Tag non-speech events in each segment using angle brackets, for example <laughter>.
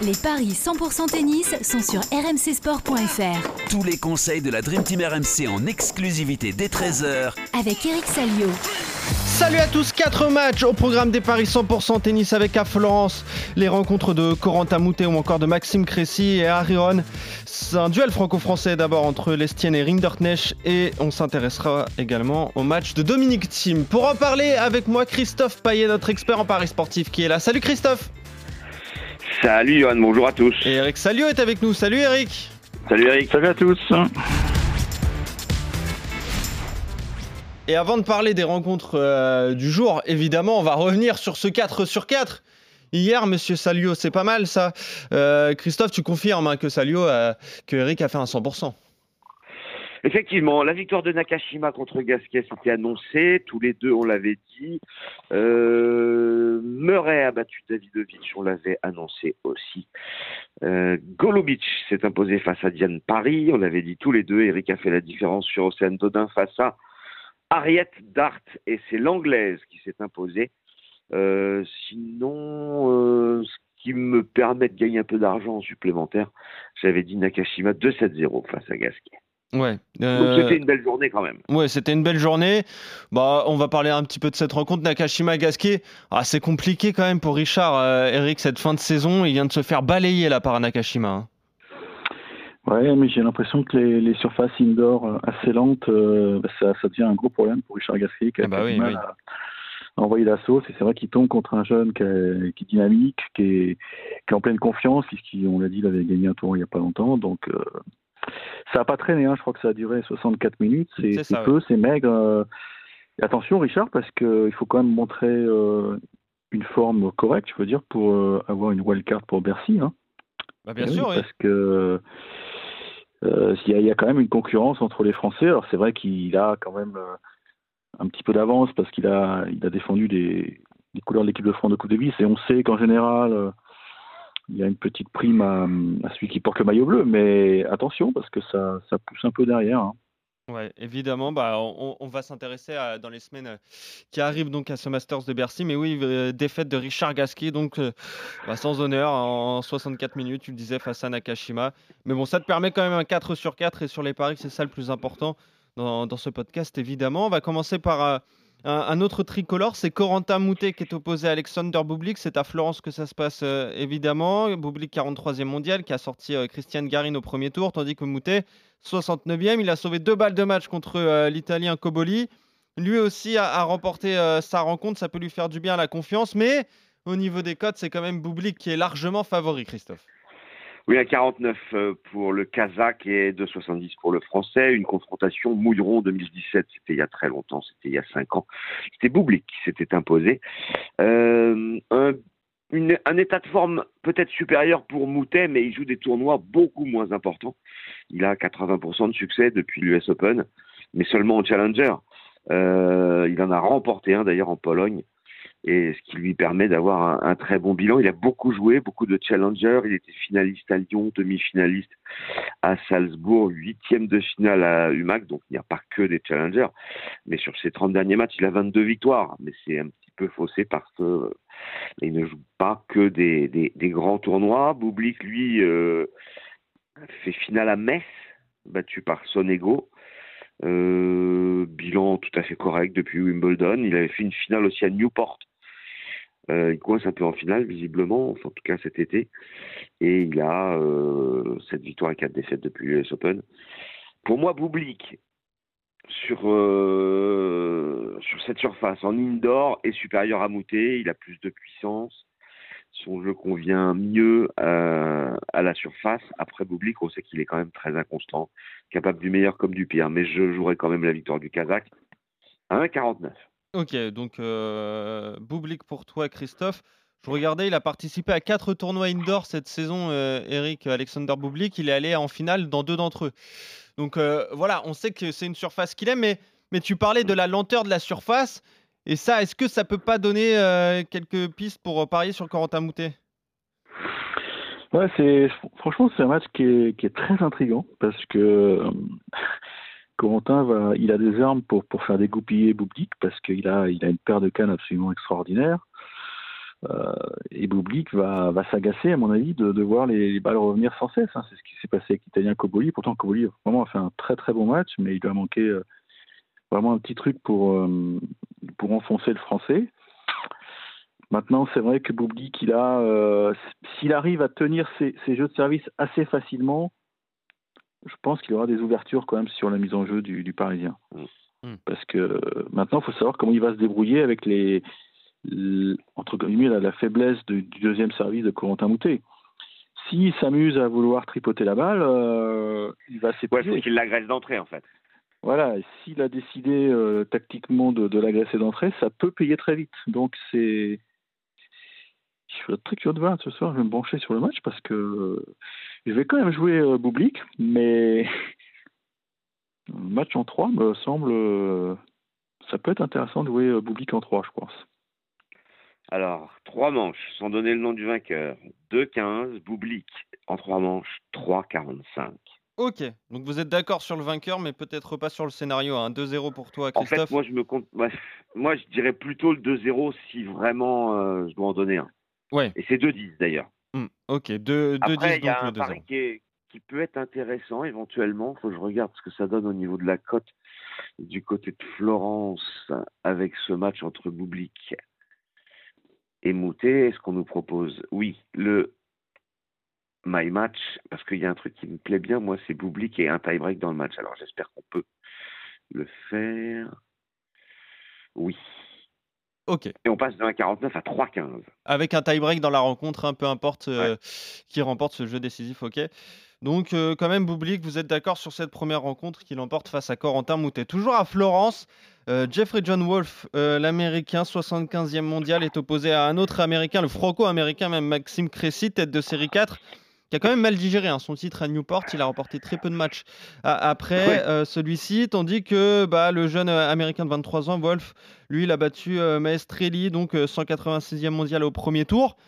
Les paris 100% tennis sont sur rmcsport.fr. Tous les conseils de la Dream Team RMC en exclusivité dès 13h Avec Eric Salio. Salut à tous, 4 matchs au programme des paris 100% tennis avec à Florence les rencontres de Corentin Moutet ou encore de Maxime Cressy et Arion. C'est un duel franco-français d'abord entre Lestienne et Rinderknecht et on s'intéressera également au match de Dominique Thiem. Pour en parler avec moi, Christophe Payet, notre expert en paris sportif qui est là. Salut Christophe Salut Johan, bonjour à tous. Et Eric Salio est avec nous. Salut Eric Salut Eric. Salut à tous. Et avant de parler des rencontres euh, du jour, évidemment, on va revenir sur ce 4 sur 4. Hier, monsieur Salio, c'est pas mal ça. Euh, Christophe, tu confirmes hein, que Salio, euh, que Eric a fait un 100%. Effectivement, la victoire de Nakashima contre Gasquet s'était annoncée. Tous les deux, on l'avait dit. Euh, Murray a battu Davidovic, on l'avait annoncé aussi. Euh, s'est imposé face à Diane Paris, on l'avait dit tous les deux. Eric a fait la différence sur Océane Dodin face à Ariette Dart et c'est l'anglaise qui s'est imposée. Euh, sinon, euh, ce qui me permet de gagner un peu d'argent supplémentaire, j'avais dit Nakashima 2-7-0 face à Gasquet. Ouais. Donc euh, c'était une belle journée quand même. Ouais, c'était une belle journée. Bah, on va parler un petit peu de cette rencontre Nakashima Gasquet. Ah, c'est compliqué quand même pour Richard. Euh, Eric, cette fin de saison, il vient de se faire balayer là par Nakashima. hein. Ouais, mais j'ai l'impression que les, les surfaces indoor euh, assez lentes, euh, bah, ça, ça devient un gros problème pour Richard Gasquet qui a Ah bah oui, du mal oui. à, à envoyer la sauce. Et c'est vrai qu'il tombe contre un jeune qui est, qui est dynamique, qui est, qui est en pleine confiance, puisqu'on l'a dit, il avait gagné un tour il n'y a pas longtemps. Donc euh, ça n'a pas traîné, hein. je crois que ça a duré 64 minutes. C'est peu, c'est maigre. euh. Et attention Richard, parce qu'il faut quand même montrer euh, une forme correcte, je veux dire, pour euh, avoir une wildcard pour Bercy. Hein. Bah, bien Eh sûr, oui. Parce que euh, il y, a- il y a quand même une concurrence entre les Français. Alors c'est vrai qu'il a quand même euh, un petit peu d'avance parce qu'il a, il a défendu les, les couleurs de l'équipe de France de Coupe Davis et on sait qu'en général euh, il y a une petite prime à, celui qui porte le maillot bleu. Mais attention parce que ça, pousse un peu derrière. hein. Ouais, évidemment, bah, on, va s'intéresser dans les semaines euh, qui arrivent donc à ce Masters de Bercy. Mais oui, euh, défaite de Richard Gasquet, donc euh, bah, sans honneur en 64 minutes, tu le disais, face à Nakashima. Mais bon, ça te permet quand même un 4 sur 4 et sur les paris, c'est ça le plus important dans, ce podcast, évidemment. On va commencer par un, autre tricolore, c'est Corentin Moutet qui est opposé à Alexander Bublik. C'est à Florence que ça se passe, euh, évidemment. Bublik, 43e mondial, qui a sorti euh, Christiane Garin au premier tour, tandis que Moutet, 69e, il a sauvé deux balles de match contre euh, l'Italien Coboli. Lui aussi a, remporté sa rencontre, ça peut lui faire du bien à la confiance, mais au niveau des cotes, c'est quand même Bublik qui est largement favori, Christophe. Oui, à 49 euh, pour le Kazakh et 2,70 pour le Français. Une confrontation Mouilleron 2017, c'était il y a très longtemps, c'était il y a 5 ans. C'était Boublik qui s'était imposé. Euh, un, un état de forme peut-être supérieur pour Moutet, mais il joue des tournois beaucoup moins importants. Il a 80% de succès depuis l'US Open, mais seulement en Challenger. Euh, il en a remporté un d'ailleurs en Pologne et ce qui lui permet d'avoir un, très bon bilan. Il a beaucoup joué, beaucoup de challengers. Il était finaliste à Lyon, demi-finaliste à Salzbourg, huitième de finale à UMAC. Donc il n'y a pas que des challengers. Mais sur ses 30 derniers matchs, il a 22 victoires. Mais c'est un petit peu faussé parce que euh, il ne joue pas que des, grands tournois. Boublik, lui, euh, fait finale à Metz, battu par Sonego. Euh, bilan tout à fait correct depuis Wimbledon. Il avait fait une finale aussi à Newport. Euh, il coince un peu en finale, visiblement, en tout cas cet été. Et il a euh, cette victoire et quatre défaites depuis l'US Open. Pour moi, Boublik, sur, euh, sur cette surface, en indoor, est supérieur à Moutet. Il a plus de puissance. Son jeu convient mieux euh, à la surface. Après Boublik, on sait qu'il est quand même très inconstant, capable du meilleur comme du pire. Mais je jouerai quand même la victoire du Kazakh à 1,49. Ok, donc euh, Bublik pour toi, Christophe. Je regardais, il a participé à quatre tournois indoor cette saison, euh, Eric Alexander Bublik. Il est allé en finale dans deux d'entre eux. Donc euh, voilà, on sait que c'est une surface qu'il aime, mais, mais tu parlais de la lenteur de la surface. Et ça, est-ce que ça peut pas donner euh, quelques pistes pour parier sur Corentin Moutet? Ouais, c'est franchement c'est un match qui est, qui est très intriguant parce que euh, Corentin va, il a des armes pour pour faire dégoupiller Boublik parce qu'il a il a une paire de cannes absolument extraordinaire. Euh, et Bublik va, va s'agacer, à mon avis, de, de voir les, balles revenir sans cesse. Hein. C'est ce qui s'est passé avec l'Italien Coboli. Pourtant, Coboli vraiment a fait un très très bon match, mais il lui a manqué euh, vraiment un petit truc pour, euh, pour enfoncer le français. Maintenant, c'est vrai que a, s'il arrive à tenir ses, jeux de service assez facilement, je pense qu'il aura des ouvertures quand même sur la mise en jeu du, du Parisien. Mm. Parce que maintenant, il faut savoir comment il va se débrouiller avec les, entre guillemets, la, la faiblesse du deuxième service de Corentin Moutet. S'il s'amuse à vouloir tripoter la balle, euh, il va s'épuiser. Ouais, faut qu'il l'agresse d'entrée, en fait. Voilà, s'il a décidé euh, tactiquement de, de l'agresser d'entrée, ça peut payer très vite. Donc c'est. Je suis très curieux de voir ce soir, je vais me brancher sur le match parce que je vais quand même jouer euh, Boublik, mais un <laughs> match en 3 me semble. Euh, ça peut être intéressant de jouer euh, Boublik en 3, je pense. Alors, trois manches, sans donner le nom du vainqueur. 2-15, Boublik en trois manches, 3-45. Ok, donc vous êtes d'accord sur le vainqueur, mais peut-être pas sur le scénario. Un hein. 2-0 pour toi, Christophe. En fait, moi je me compte, moi je dirais plutôt le 2-0 si vraiment euh, je dois en donner un. Ouais. Et c'est 2-10 d'ailleurs. Mmh, ok, 2-10 Après, il y a un pari qui, qui, peut être intéressant éventuellement. Il faut que je regarde ce que ça donne au niveau de la cote du côté de Florence avec ce match entre Boublik et Moutet, est-ce qu'on nous propose? Oui, le My Match, parce qu'il y a un truc qui me plaît bien, moi, c'est Boublik et un tie-break dans le match. Alors j'espère qu'on peut le faire. Oui. Ok. Et on passe de 1,49 à 3,15. Avec un tie-break dans la rencontre, hein, peu importe euh, qui remporte ce jeu décisif, ok. Donc, euh, quand même, Boublik, vous êtes d'accord sur cette première rencontre qu'il emporte face à Corentin Moutet. Toujours à Florence, euh, Jeffrey John Wolf, euh, l'américain, 75e mondial, est opposé à un autre américain, le franco-américain, même Maxime Cressy, tête de série 4 qui a quand même mal digéré hein, son titre à Newport. Il a remporté très peu de matchs après celui-ci, tandis que bah, le jeune américain de 23 ans, Wolf, lui, il a battu Maestrelli, donc 186e mondial au premier tour.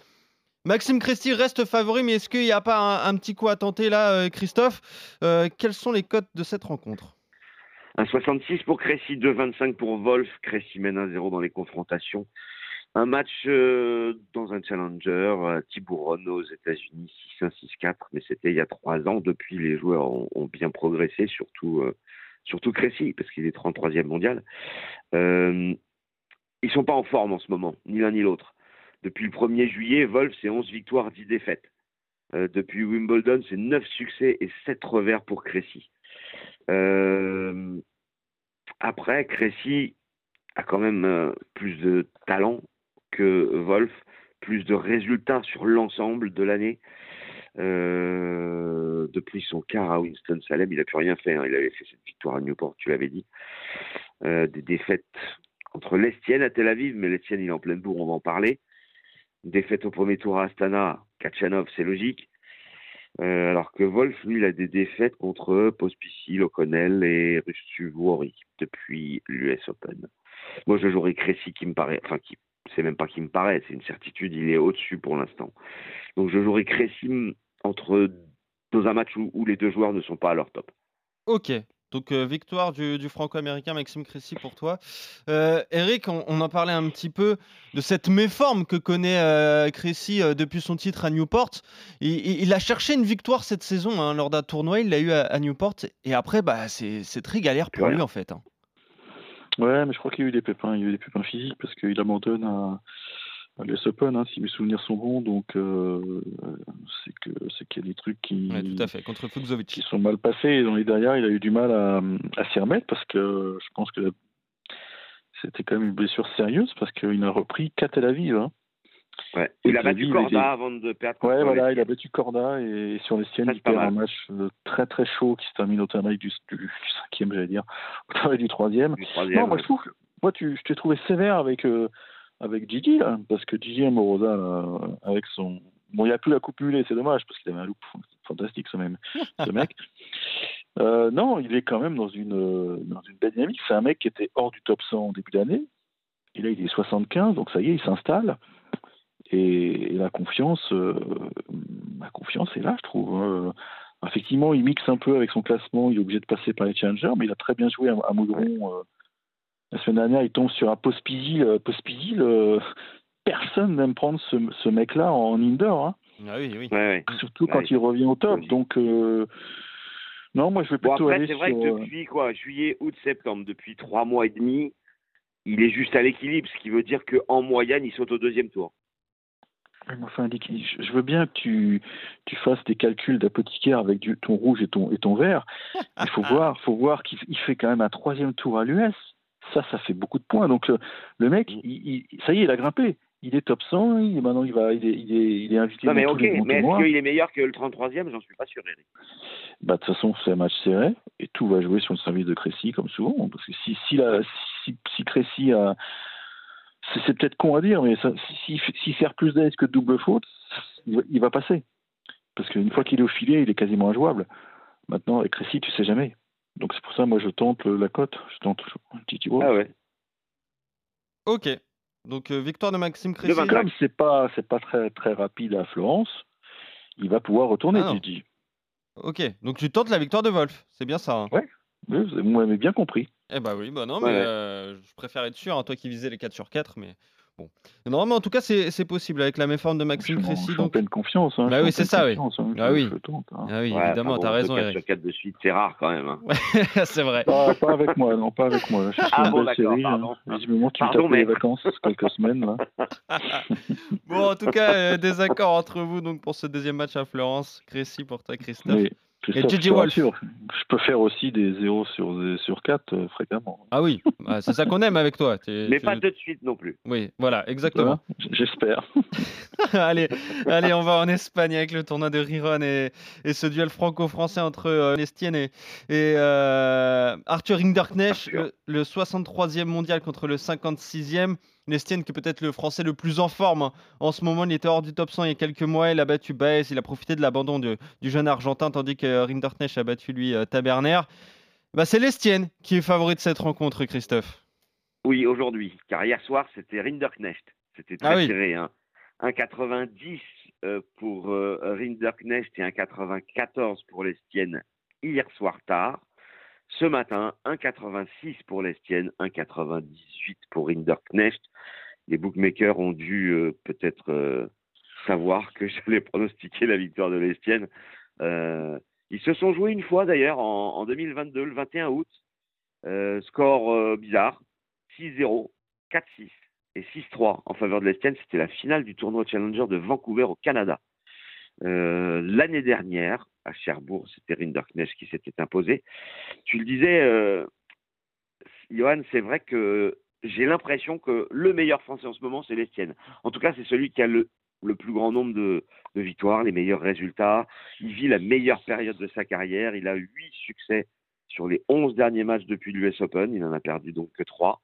Maxime Cressy reste favori, mais est-ce qu'il n'y a pas un, petit coup à tenter là, euh, Christophe? Euh, Quelles sont les cotes de cette rencontre? Un 66 pour Cressy, 2,25 pour Wolf. Cressy mène 1-0 dans les confrontations. Un match euh, dans un challenger, Tiburon aux États-Unis, 6-1, 6-4, mais c'était il y a trois ans. Depuis, les joueurs ont, bien progressé, surtout, surtout Cressy, parce qu'il est 33e mondial. ils ne sont pas en forme en ce moment, ni l'un ni l'autre. Depuis le 1er juillet, Wolf, c'est 11 victoires, 10 défaites. Euh, depuis Wimbledon, c'est 9 succès et 7 revers pour Cressy. Euh, après, Cressy a quand même euh, plus de talent que Wolf, plus de résultats sur l'ensemble de l'année. depuis son quart à Winston-Salem, il n'a plus rien fait. Hein. Il avait fait cette victoire à Newport, tu l'avais dit. des défaites entre l'Estienne à Tel Aviv, mais l'Estienne, il est en pleine bourre, on va en parler. Défaite au premier tour à Astana, Kachanov, c'est logique. Euh, alors que Wolf, lui, il a des défaites contre Pospisil, O'Connell et Rustuvuori depuis l'US Open. Moi, je jouerais Cressy qui me paraît, enfin, c'est même pas qui me paraît, c'est une certitude, il est au-dessus pour l'instant. Donc, je jouerais Cressy entre dans un match où, où, les deux joueurs ne sont pas à leur top. Ok, donc euh, victoire du, franco-américain Maxime Cressy pour toi. Euh, Eric, on, en parlait un petit peu de cette méforme que connaît euh, Cressy depuis son titre à Newport. Il, a cherché une victoire cette saison hein, lors d'un tournoi, il l'a eu à, Newport. Et après, bah, c'est très galère pour lui en fait. Hein. Ouais, mais je crois qu'il y a eu des pépins, il y a eu des pépins physiques parce qu'il abandonne à les Open, hein, si mes souvenirs sont bons, donc euh, c'est que c'est qu'il y a des trucs qui, tout à fait. Contre qui sont mal passés. Et dans les derrière, il a eu du mal à, à s'y remettre parce que je pense que c'était quand même une blessure sérieuse parce qu'il a repris qu'à Tel Aviv. Hein. Ouais. Il a battu Corda avant de perdre. Ouais, voilà, il a battu Corda et sur les siennes, il perd un match euh, très très chaud qui se termine au terme du, du, cinquième, j'allais dire, au terme du troisième. Du troisième non, moi je trouve, moi tu, je t'ai trouvé sévère avec. Euh, avec Gigi, là, parce que Gigi Amorosa, là, avec son. Bon, il a plus la coupe mulet, c'est dommage, parce qu'il avait un look fantastique, ce, même, ce mec. <laughs> Euh, non, il est quand même dans une, dans une belle dynamique. C'est un mec qui était hors du top 100 en début d'année. Et là, il est 75, donc ça y est, il s'installe. Et, la confiance, euh, la confiance est là, je trouve. Hein. Effectivement, il mixe un peu avec son classement, il est obligé de passer par les challengers, mais il a très bien joué à, à Moudron. Euh, la semaine dernière, il tombe sur un Pospisil. Euh, Pospisil, euh, personne n'aime prendre ce, ce mec-là en indoor. Hein. Ah oui, oui. Ouais, ouais. Surtout quand Ouais. il revient au top. Donc, euh, non, moi je vais Bon, plutôt après, aller c'est vrai sur. que depuis quoi, juillet, août, septembre, depuis trois mois et demi, il est juste à l'équilibre, ce qui veut dire qu'en moyenne, il saute au deuxième tour. Mais Enfin, je veux bien que tu, tu fasses des calculs d'apothicaire avec du, ton rouge et ton, et ton vert. <laughs> Il faut voir, faut voir qu'il il fait quand même un troisième tour à l'US. Ça, ça fait beaucoup de points. Donc le, le mec, Mm. il, il- ça y est, il a grimpé. Il est top 100. Il, maintenant, il va, il est, il est, il est invité Non, mais ok, est-ce qu'il est meilleur que le 33e J'en suis pas sûr, Eric. Bah, de toute façon, c'est un match serré et tout va jouer sur le service de Crécy, comme souvent. Parce que si, si, la, si, si Crécy a. C'est peut-être con à dire, mais ça- si- si- s'il sert plus d'aise que de double faute, il va, il va passer. Parce qu'une fois qu'il est au filet, il est quasiment injouable. Maintenant, avec Crécy, tu sais jamais. Donc c'est pour ça, moi, je tente la cote. Je tente un petit Thibaut. Ah ouais. Ok. Donc, euh, victoire de Maxime Le Crécy. vainqueur. Comme c'est pas, c'est pas très, très rapide à Florence, il va pouvoir retourner, Ah tu dis. Ok. Donc, tu tentes la victoire de Wolf. C'est bien ça. hein. Oui, vous avez bien compris. Eh bah oui, bah non, mais ouais. euh, je préfère être sûr, hein, toi qui visais les 4 sur 4, mais bon. Non, mais en tout cas, c'est c'est possible avec la méforme de Je Maxime en- je Crécy. suis en Donc... pleine confiance. Hein, Bah suis oui, en c'est pleine ça, oui. confiance, hein, Ah je- oui. je tente, hein. Ah oui, Ouais, évidemment, t'as bon, raison, 4 Eric. sur 4 de suite, c'est rare quand même. hein. <laughs> c'est vrai. Pas, pas avec moi, non, pas avec moi. Je suis sur Ah une bon, belle d'accord, série. pardon. hein. Visiblement, tu me Pardon, tapes les vacances, <laughs> quelques semaines. Là. Bon, en tout cas, euh, des accords entre vous donc pour ce deuxième match à Florence. Crécy pour toi, Christophe. Mais, Christophe, Gigi je Wolf. Je peux faire aussi des 0 sur, sur 4 fréquemment. Ah oui, bah, c'est ça qu'on aime avec toi. Mais pas tout de suite non plus. Oui, voilà, exactement. J'espère. <laughs> allez, allez, on va en Espagne avec le tournoi de Riron et, et ce duel franco-français entre euh, Lestienne et, et, euh, Arthur Rinderknecht, le, le 63e mondial contre le 56e. Lestienne qui est peut-être le français le plus en forme hein. en ce moment. Il était hors du top 100 il y a quelques mois. Il a battu Baez. Il a profité de l'abandon du jeune argentin tandis que Rinderknecht a battu lui euh, Taberner. Bah, c'est Lestienne qui est favori de cette rencontre, Christophe. Oui, aujourd'hui. Car hier soir, c'était Rinderknecht. C'était très Ah oui. serré. Hein. 1,90 euh, pour euh, Rinderknecht et 1,94 pour l'Estienne hier soir tard. Ce matin, 1,86 pour l'Estienne, 1,98 pour Rinderknecht. Les bookmakers ont dû euh, peut-être euh, savoir que <laughs> j'allais pronostiquer la victoire de l'Estienne. Euh, ils se sont joués une fois d'ailleurs en, en 2022, le 21 août. Score bizarre, 6-0, 4-6 et 6-3 en faveur de l'Estienne. C'était la finale du tournoi Challenger de Vancouver au Canada. L'année dernière, à Cherbourg, c'était Rinderknecht qui s'était imposé. Tu le disais, euh, Johan, c'est vrai que j'ai l'impression que le meilleur Français en ce moment, c'est l'Estienne. En tout cas, c'est celui qui a le, plus grand nombre de, victoires, les meilleurs résultats. Il vit la meilleure période de sa carrière. Il a huit succès sur les 11 derniers matchs depuis l'US Open. Il en a perdu donc que 3.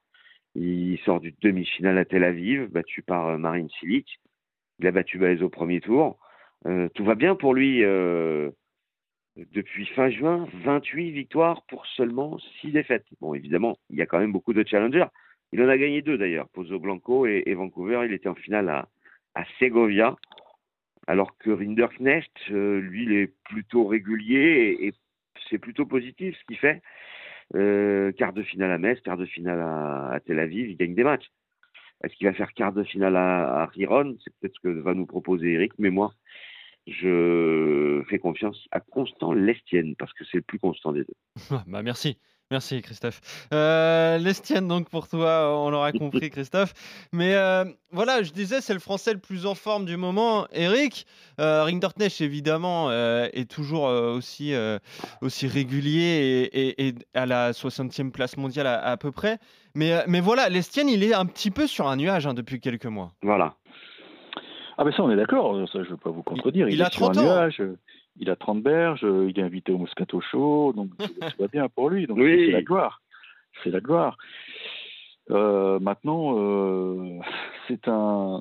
Il sort du demi-finale à Tel Aviv, battu par euh, Marine Cilic. Il a battu Baez au premier tour. Euh, tout va bien pour lui. Depuis fin juin, 28 victoires pour seulement 6 défaites. Bon, évidemment, il y a quand même beaucoup de challengers. Il en a gagné deux d'ailleurs, Pozo Blanco et, Vancouver. Il était en finale à, à Segovia, alors que Rinderknecht, euh, lui, il est plutôt régulier et, c'est plutôt positif ce qu'il fait. Euh, quart de finale à Metz, quart de finale à, à Tel Aviv, il gagne des matchs. Est-ce qu'il va faire quart de finale à, à Riron? C'est peut-être ce que va nous proposer Eric, mais moi, je fais confiance à Constant Lestienne parce que c'est le plus constant des deux. <laughs> Ah, Bah merci. Merci Christophe. Euh, L'Estienne donc pour toi, on l'aura compris <laughs> Christophe. Mais euh, voilà, je disais c'est le français le plus en forme du moment. Eric, euh, Rinderknecht évidemment euh, est toujours aussi, aussi régulier et, et- et à la 60e place mondiale à, à peu près. Mais, mais voilà, l'Estienne il est un petit peu sur un nuage hein, depuis quelques mois. Voilà. Ah, ben ça, on est d'accord. Ça, je ne veux pas vous contredire. il Il, a est sur un 30 ans. nuage. euh, Il a 30 berges. euh, Il est invité au Moscato Show. Donc, <laughs> tout va bien pour lui. Donc, Oui. c'est la gloire. C'est la gloire. Euh, maintenant, euh, c'est un.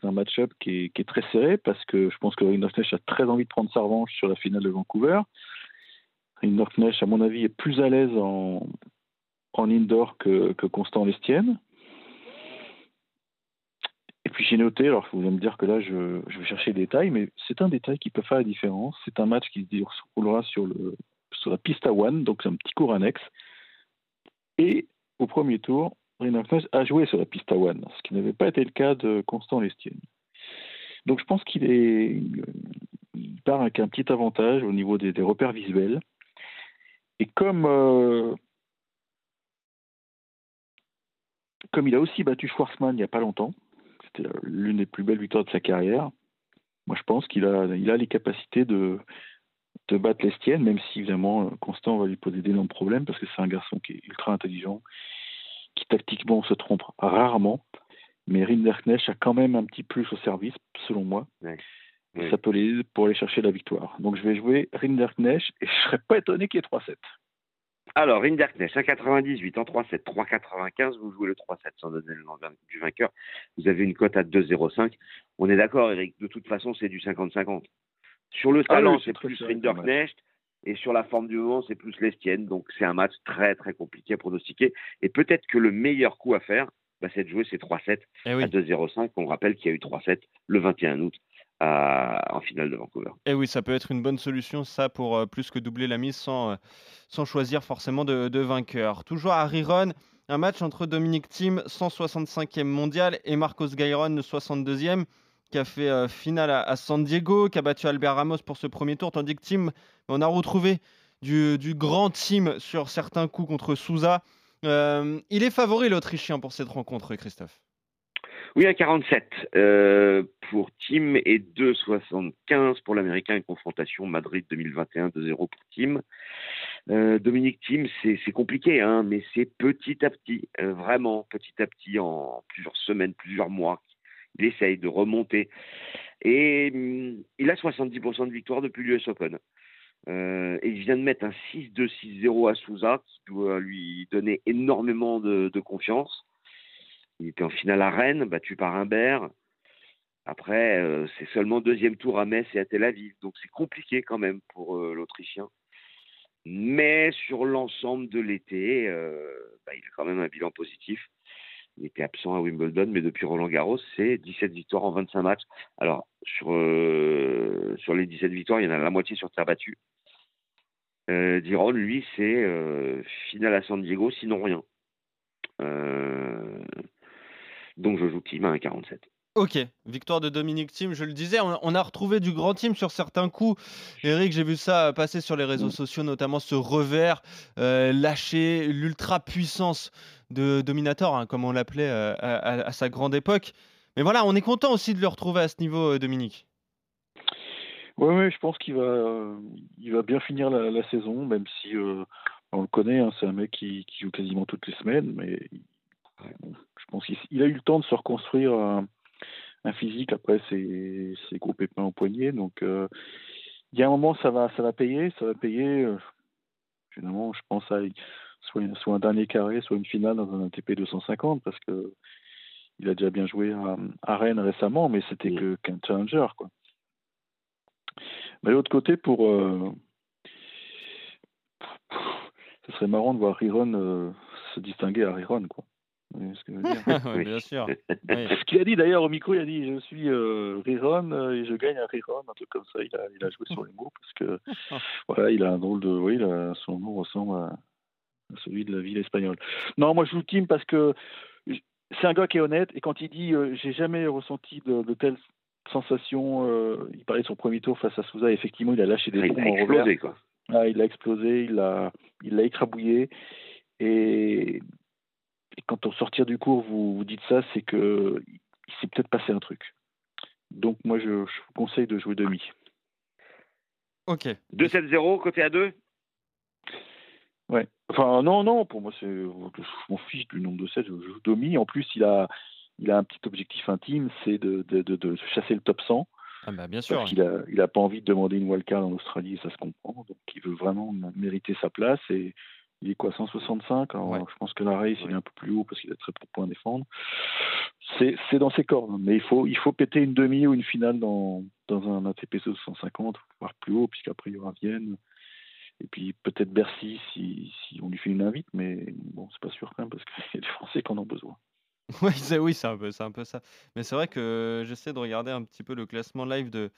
C'est un match-up qui est, qui est très serré parce que je pense que Rinderknecht a très envie de prendre sa revanche sur la finale de Vancouver. Rinderknecht, à mon avis, est plus à l'aise en, en indoor que, que Constant Lestienne. Puis j'ai noté, alors vous allez me dire que là je, vais chercher des détails, mais c'est un détail qui peut faire la différence. C'est un match qui se déroulera sur, la piste à one, donc c'est un petit cours annexe. Et au premier tour, Rinderknecht a joué sur la piste à One, ce qui n'avait pas été le cas de Constant Lestienne. Donc je pense qu'il est, il part avec un petit avantage au niveau des, des repères visuels. Et comme, euh, comme il a aussi battu Schwarzman il n'y a pas longtemps, c'était l'une des plus belles victoires de sa carrière, moi je pense qu'il a, il a les capacités de, de battre l'Estienne, même si évidemment Constant va lui poser d'énormes problèmes parce que c'est un garçon qui est ultra intelligent, qui tactiquement se trompe rarement, mais Rinderknecht a quand même un petit plus au service, selon moi. Ouais. Ça peut l'aider pour aller chercher la victoire. Donc je vais jouer Rinderknecht et je serais pas étonné qu'il y ait 3-7. Alors, Rinderknecht, 1,98 en 3-7, 3,95, vous jouez le 3-7 sans donner le nom du vainqueur. Vous avez une cote à 2,05. On est d'accord, Eric, de toute façon, c'est du 50-50. Sur le Ah talent, non, c'est plus Rinderknecht. Et sur la forme du moment, c'est plus l'Estienne. Donc, c'est un match très, très compliqué à pronostiquer. Et peut-être que le meilleur coup à faire, bah, c'est de jouer ces 3-7 Eh oui. à 2,05. On rappelle qu'il y a eu 3-7 le 21 août en finale de Vancouver. Et oui, ça peut être une bonne solution, ça, pour euh, plus que doubler la mise sans, euh, sans choisir forcément de, vainqueur. Toujours à Riron, un match entre Dominique Thiem, 165e mondial, et Marcos Gairon, le 62e, qui a fait euh, finale à, San Diego, qui a battu Albert Ramos pour ce premier tour, tandis que Thiem, on a retrouvé du, grand Thiem sur certains coups contre Souza. Il est favori, l'Autrichien, pour cette rencontre, Christophe. Oui, à 47 euh, pour Team et 2,75 pour l'Américain. Confrontation Madrid 2021, 2-0 pour Team. Euh, Dominique Team, c'est compliqué, hein, mais c'est petit à petit, euh, vraiment petit à petit, en plusieurs semaines, plusieurs mois. Il essaye de remonter. Et hum, il a 70% de victoire depuis l'US Open. Euh, et il vient de mettre un 6-2-6-0 à Souza, qui doit lui donner énormément de confiance. Il était en finale à Rennes, battu par Humbert. Après, euh, c'est seulement deuxième tour à Metz et à Tel Aviv. Donc c'est compliqué quand même pour euh, l'Autrichien. Mais sur l'ensemble de l'été, euh, bah, il a quand même un bilan positif. Il était absent à Wimbledon, mais depuis Roland Garros, c'est 17 victoires en 25 matchs. Alors, sur, sur les 17 victoires, il y en a la moitié sur terre battue. Diron, lui, c'est finale à San Diego, sinon rien. Donc je joue Team à 1,47. Ok, victoire de Dominique Thiem, je le disais, on, on a retrouvé du grand team sur certains coups. Eric, j'ai vu ça passer sur les réseaux sociaux, notamment ce revers euh, lâché, l'ultra puissance de Dominator, hein, comme on l'appelait euh, à, à- à sa grande époque. Mais voilà, on est content aussi de le retrouver à ce niveau, euh, Dominique. Ouais, ouais, je pense qu'il va, euh, il va bien finir la, la saison, même si euh, on le connaît, hein, c'est un mec qui, qui joue quasiment toutes les semaines, mais je pense qu'il il a eu le temps de se reconstruire un, un physique après ses, ses gros pépins au poignet, donc euh, il y a un moment ça va, ça va payer, ça va payer. euh, finalement, je pense à soit, soit un dernier carré, soit une finale dans un ATP 250, parce que il a déjà bien joué à, à Rennes récemment, mais c'était que qu'un challenger, quoi. Mais de l'autre côté, pour. Euh... Ce serait marrant de voir Riron euh, se distinguer à Riron, quoi. Vous voyez ce que je veux dire <laughs> Ouais, Oui. bien sûr. Oui. Ce qu'il a dit d'ailleurs au micro, il a dit Je suis euh, Riron euh, et je gagne à Riron, un truc comme ça. Il a, il a joué sur les mots parce que <laughs> voilà, il a un drôle de. Oui, a- son nom ressemble à, à celui de la ville espagnole. Non, moi je joue Team parce que c'est un gars qui est honnête et quand il dit euh, J'ai jamais ressenti de, de telles sensations, euh, il parlait de son premier tour face à Souza, effectivement, il a lâché des Il bombes a en revers. explosé, quoi. Ah, il a explosé, il l'a il l'a écrabouillé. Et, et quand au sortir du cours, vous, vous dites ça, c'est que il s'est peut-être passé un truc. Donc moi, je, je vous conseille de jouer demi. Ok. 2-7-0, côté à 2 Ouais. Enfin, non, non, pour moi, c'est, je m'en fiche du nombre de sets, je joue demi. En plus, il a, il a un petit objectif intime, c'est de, de, de, de chasser le top 100. Ah bah, bien sûr. Parce qu'il a, il a pas envie de demander une wildcard en Australie, ça se comprend. Donc, il veut vraiment mériter sa place. Et il est quoi, 165 Alors, Ouais. Je pense que la race, il est un peu plus haut parce qu'il a très peu de points à défendre. C'est, dans ses cordes. Mais il faut, il faut péter une demi ou une finale dans, dans un ATP 250, voire plus haut, puisqu'après, il y aura Vienne. Et puis peut-être Bercy si, si on lui fait une invite, mais bon, c'est pas sûr quand même, parce qu'il <laughs> y a des Français qui en ont besoin. Ouais, c'est- oui, un peu, un peu ça. Mais c'est vrai que j'essaie de regarder un petit peu le classement live de,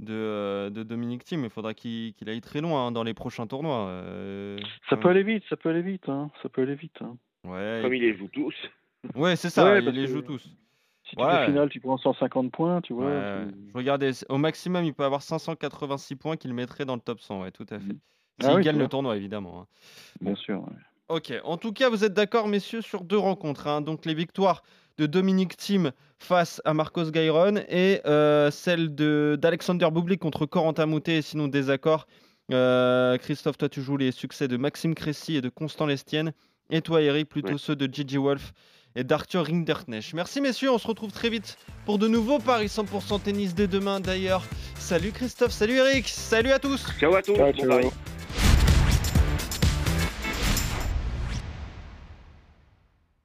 de, euh, de Dominique Thiem. Il faudra qu'il aille très loin hein, dans les prochains tournois. euh, Ça peut aller vite, ça peut aller vite, hein, ça peut aller vite. Hein. Ouais, Comme il les joue tous. <laughs> Ouais, c'est ça, Ouais, il les joue tous. Si tu Ouais. fais finale, tu prends 150 points, tu vois. Ouais, tu- je regardais, au maximum, il peut avoir 586 points qu'il mettrait dans le top 100, ouais, tout à fait. Mm. S'il Ah oui, gagne tu le tournoi, évidemment. hein. Bien sûr. ouais. Ok, en tout cas, vous êtes d'accord, messieurs, sur deux rencontres. hein. Donc, les victoires de Dominique Thiem face à Marcos Gairon et euh, celle de- d'Alexander Bublik contre Corentin Moutet, et sinon désaccord. Euh, Christophe, toi, tu joues les succès de Maxime Cressy et de Constant Lestienne. Et toi, Eric, plutôt Ouais. ceux de Gigi Wolf et d'Arthur Rinderknecht. Merci, messieurs. On se retrouve très vite pour de nouveaux paris 100% tennis dès demain, d'ailleurs. Salut Christophe, salut Eric, salut à tous. Ciao à tous. Ciao, bon ciao. pari.